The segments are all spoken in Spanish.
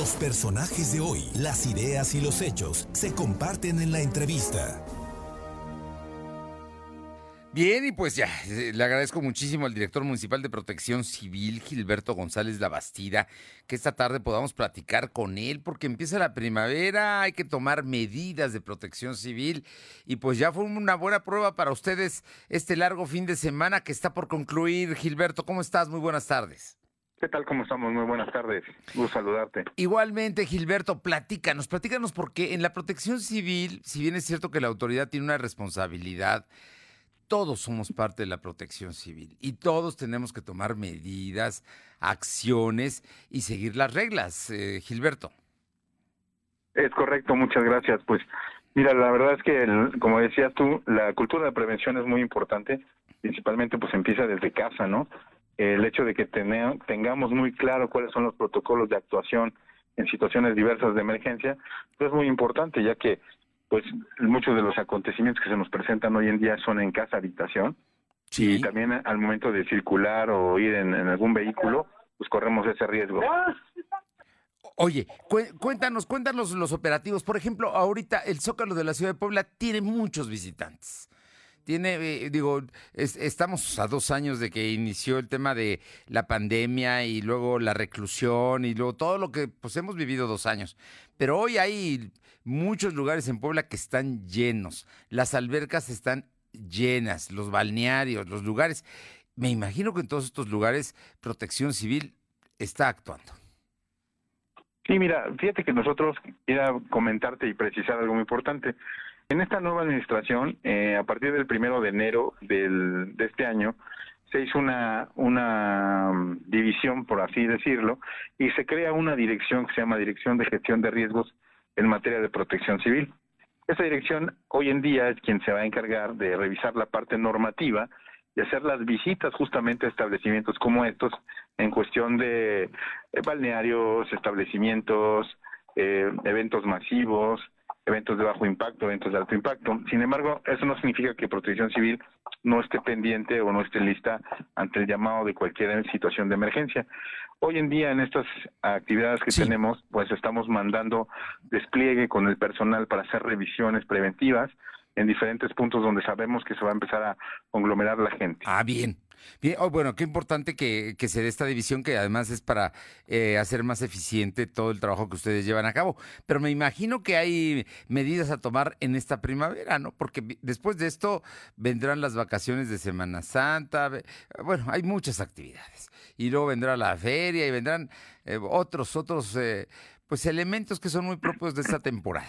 Los personajes de hoy, las ideas y los hechos se comparten en la entrevista. Bien, y pues ya, eh, le agradezco muchísimo al director municipal de Protección Civil, Gilberto González La Bastida, que esta tarde podamos platicar con él, porque empieza la primavera, hay que tomar medidas de protección civil, y pues ya fue una buena prueba para ustedes este largo fin de semana que está por concluir. Gilberto, ¿cómo estás? Muy buenas tardes. ¿Qué tal? ¿Cómo estamos? Muy buenas tardes. Gusto saludarte. Igualmente, Gilberto, platícanos, platícanos porque en la protección civil, si bien es cierto que la autoridad tiene una responsabilidad, todos somos parte de la protección civil y todos tenemos que tomar medidas, acciones y seguir las reglas. Eh, Gilberto. Es correcto, muchas gracias. Pues mira, la verdad es que, como decías tú, la cultura de prevención es muy importante, principalmente pues empieza desde casa, ¿no? El hecho de que tengamos muy claro cuáles son los protocolos de actuación en situaciones diversas de emergencia, pues es muy importante, ya que pues muchos de los acontecimientos que se nos presentan hoy en día son en casa habitación y también al momento de circular o ir en, algún vehículo, pues corremos ese riesgo. Oye, cuéntanos, cuéntanos los operativos. Por ejemplo, ahorita el Zócalo de la Ciudad de Puebla tiene muchos visitantes. Tiene, eh, digo, estamos a dos años de que inició el tema de la pandemia y luego la reclusión y luego todo lo que pues hemos vivido dos años. Pero hoy hay muchos lugares en Puebla que están llenos, las albercas están llenas, los balnearios, los lugares. Me imagino que en todos estos lugares Protección Civil está actuando. Sí, mira, fíjate que nosotros, quiero comentarte y precisar algo muy importante. En esta nueva administración, eh, a partir del primero de enero del, de este año, se hizo una, una mm, división, por así decirlo, y se crea una dirección que se llama Dirección de Gestión de Riesgos en materia de protección civil. Esa dirección hoy en día es quien se va a encargar de revisar la parte normativa y hacer las visitas justamente a establecimientos como estos en cuestión de eh, balnearios, establecimientos, eh, eventos masivos, eventos de bajo impacto, eventos de alto impacto. Sin embargo, eso no significa que Protección Civil no esté pendiente o no esté lista ante el llamado de cualquier situación de emergencia. Hoy en día en estas actividades que tenemos, pues estamos mandando despliegue con el personal para hacer revisiones preventivas en diferentes puntos donde sabemos que se va a empezar a conglomerar la gente. Ah, bien. Bien, oh, bueno, qué importante que, se dé esta división que además es para eh, hacer más eficiente todo el trabajo que ustedes llevan a cabo. Pero me imagino que hay medidas a tomar en esta primavera, ¿no? Porque después de esto vendrán las vacaciones de Semana Santa. Bueno, hay muchas actividades. Y luego vendrá la feria y vendrán eh, otros, otros, eh, pues elementos que son muy propios de esta temporada.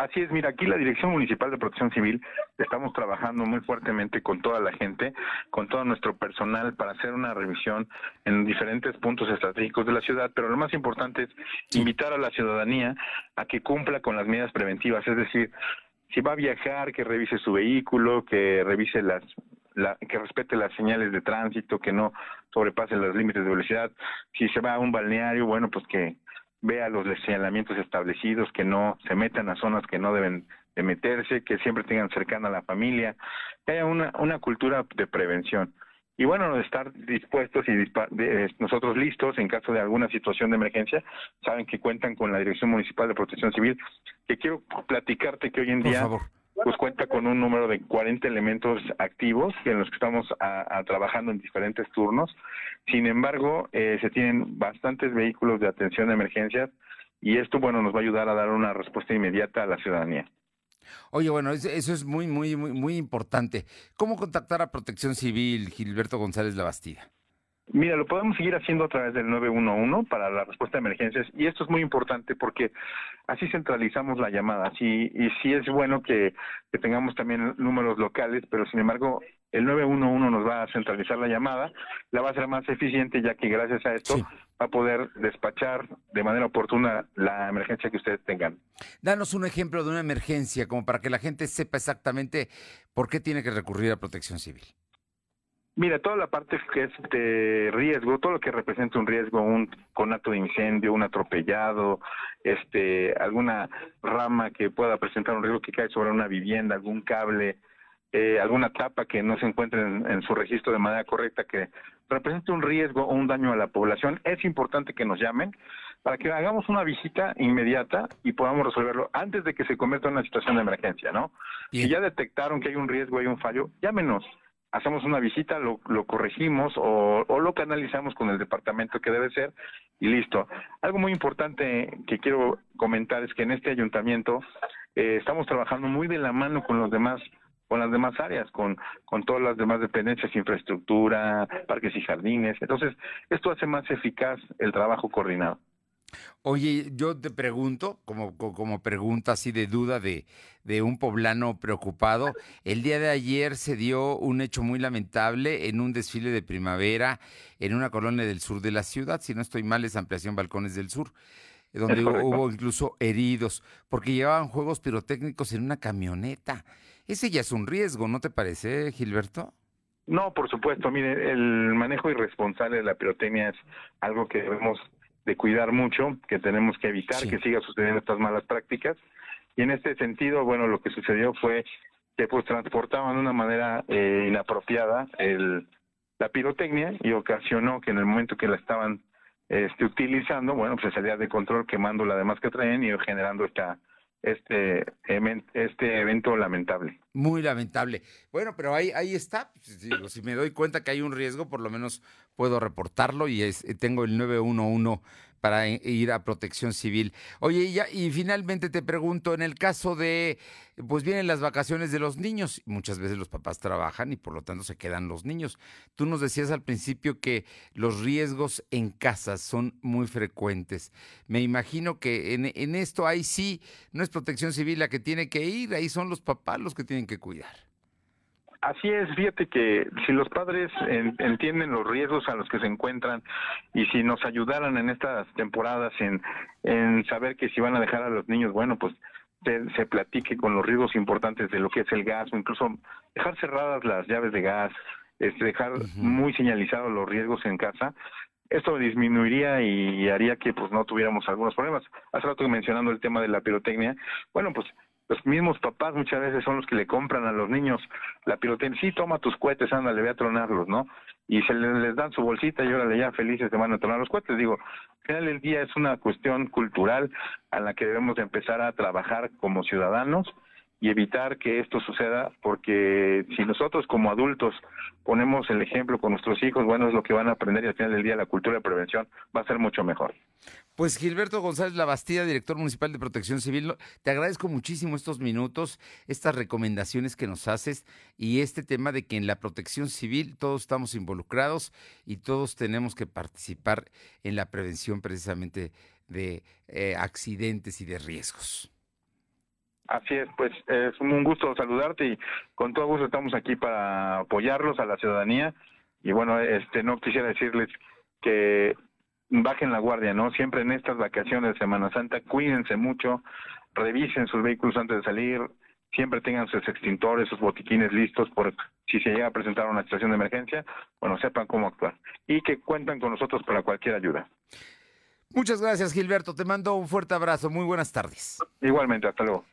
Así es, mira, aquí la Dirección Municipal de Protección Civil estamos trabajando muy fuertemente con toda la gente, con todo nuestro personal para hacer una revisión en diferentes puntos estratégicos de la ciudad, pero lo más importante es invitar a la ciudadanía a que cumpla con las medidas preventivas, es decir, si va a viajar, que revise su vehículo, que revise las que respete las señales de tránsito, que no sobrepase los límites de velocidad. Si se va a un balneario, bueno, pues que vea los señalamientos establecidos, que no se metan a zonas que no deben de meterse, que siempre tengan cercana a la familia, que haya una, una cultura de prevención. Y bueno, estar dispuestos y nosotros listos en caso de alguna situación de emergencia, saben que cuentan con la Dirección Municipal de Protección Civil, que quiero platicarte que hoy en día pues cuenta con un número de 40 elementos activos en los que estamos trabajando en diferentes turnos. Sin embargo, eh, se tienen bastantes vehículos de atención de emergencias y esto, bueno, nos va a ayudar a dar una respuesta inmediata a la ciudadanía. Oye, bueno, eso es muy, muy, muy, muy importante. ¿Cómo contactar a Protección Civil, Gilberto González La Bastida? Mira, lo podemos seguir haciendo a través del 911 para la respuesta a emergencias y esto es muy importante porque así centralizamos la llamada. Así, y sí es bueno que, tengamos también números locales, pero sin embargo el 911 nos va a centralizar la llamada, la va a hacer más eficiente ya que gracias a esto va a poder despachar de manera oportuna la emergencia que ustedes tengan. Danos un ejemplo de una emergencia como para que la gente sepa exactamente por qué tiene que recurrir a protección civil. Mira, toda la parte que es de riesgo, todo lo que representa un riesgo, un conato de incendio, un atropellado, este, alguna rama que pueda presentar un riesgo que cae sobre una vivienda, algún cable, eh, alguna tapa que no se encuentre en, su registro de manera correcta, que represente un riesgo o un daño a la población, es importante que nos llamen. para que hagamos una visita inmediata y podamos resolverlo antes de que se convierta en una situación de emergencia, ¿no? Si ya detectaron que hay un riesgo, hay un fallo, llámenos, hacemos una visita, lo, lo corregimos o, o, lo canalizamos con el departamento que debe ser y listo. Algo muy importante que quiero comentar es que en este ayuntamiento eh, estamos trabajando muy de la mano con los demás con las demás áreas, con, con todas las demás dependencias, infraestructura, parques y jardines. Entonces, esto hace más eficaz el trabajo coordinado. Oye, yo te pregunto, como, como pregunta así de duda de, de un poblano preocupado, el día de ayer se dio un hecho muy lamentable en un desfile de primavera en una colonia del sur de la ciudad, si no estoy mal es Ampliación Balcones del Sur, donde hubo incluso heridos, porque llevaban juegos pirotécnicos en una camioneta. Ese ya es un riesgo, ¿no te parece, Gilberto? No, por supuesto. Mire, el manejo irresponsable de la pirotecnia es algo que debemos de cuidar mucho, que tenemos que evitar que siga sucediendo estas malas prácticas. Y en este sentido, bueno, lo que sucedió fue que pues transportaban de una manera eh, inapropiada el, la pirotecnia y ocasionó que en el momento que la estaban este, utilizando, bueno, pues se salía de control quemando la demás que traen y generando esta este, este evento lamentable. Muy lamentable. Bueno, pero ahí, ahí está. Si, me doy cuenta que hay un riesgo, por lo menos puedo reportarlo y es, tengo el 911 para ir a protección civil. Oye, y, ya, y finalmente te pregunto, en el caso de, pues vienen las vacaciones de los niños, muchas veces los papás trabajan y por lo tanto se quedan los niños. Tú nos decías al principio que los riesgos en casa son muy frecuentes. Me imagino que en, en esto ahí sí, no es protección civil la que tiene que ir, ahí son los papás los que tienen que cuidar. Así es, fíjate que si los padres entienden los riesgos a los que se encuentran y si nos ayudaran en estas temporadas en, en saber que si van a dejar a los niños, bueno, pues se, platique con los riesgos importantes de lo que es el gas o incluso dejar cerradas las llaves de gas, este, dejar muy señalizados los riesgos en casa, esto disminuiría y haría que pues no tuviéramos algunos problemas. Hace rato mencionando el tema de la pirotecnia, bueno, pues los mismos papás muchas veces son los que le compran a los niños la pirotecnia, sí, toma tus cohetes, ándale, ve a tronarlos, ¿no? Y se les, dan su bolsita y órale, ya felices se van a tronar los cohetes. Digo, al final del día es una cuestión cultural a la que debemos de empezar a trabajar como ciudadanos y evitar que esto suceda, porque si nosotros como adultos ponemos el ejemplo con nuestros hijos, bueno, es lo que van a aprender y al final del día la cultura de prevención va a ser mucho mejor. Pues Gilberto González Labastida, director municipal de Protección Civil, te agradezco muchísimo estos minutos, estas recomendaciones que nos haces y este tema de que en la protección civil todos estamos involucrados y todos tenemos que participar en la prevención precisamente de eh, accidentes y de riesgos. Así es, pues es un gusto saludarte y con todo gusto estamos aquí para apoyarlos a la ciudadanía y bueno, este no quisiera decirles que bajen la guardia, ¿no? Siempre en estas vacaciones de Semana Santa, cuídense mucho, revisen sus vehículos antes de salir, siempre tengan sus extintores, sus botiquines listos por si se llega a presentar una situación de emergencia, bueno, sepan cómo actuar y que cuentan con nosotros para cualquier ayuda. Muchas gracias, Gilberto. Te mando un fuerte abrazo. Muy buenas tardes. Igualmente, hasta luego.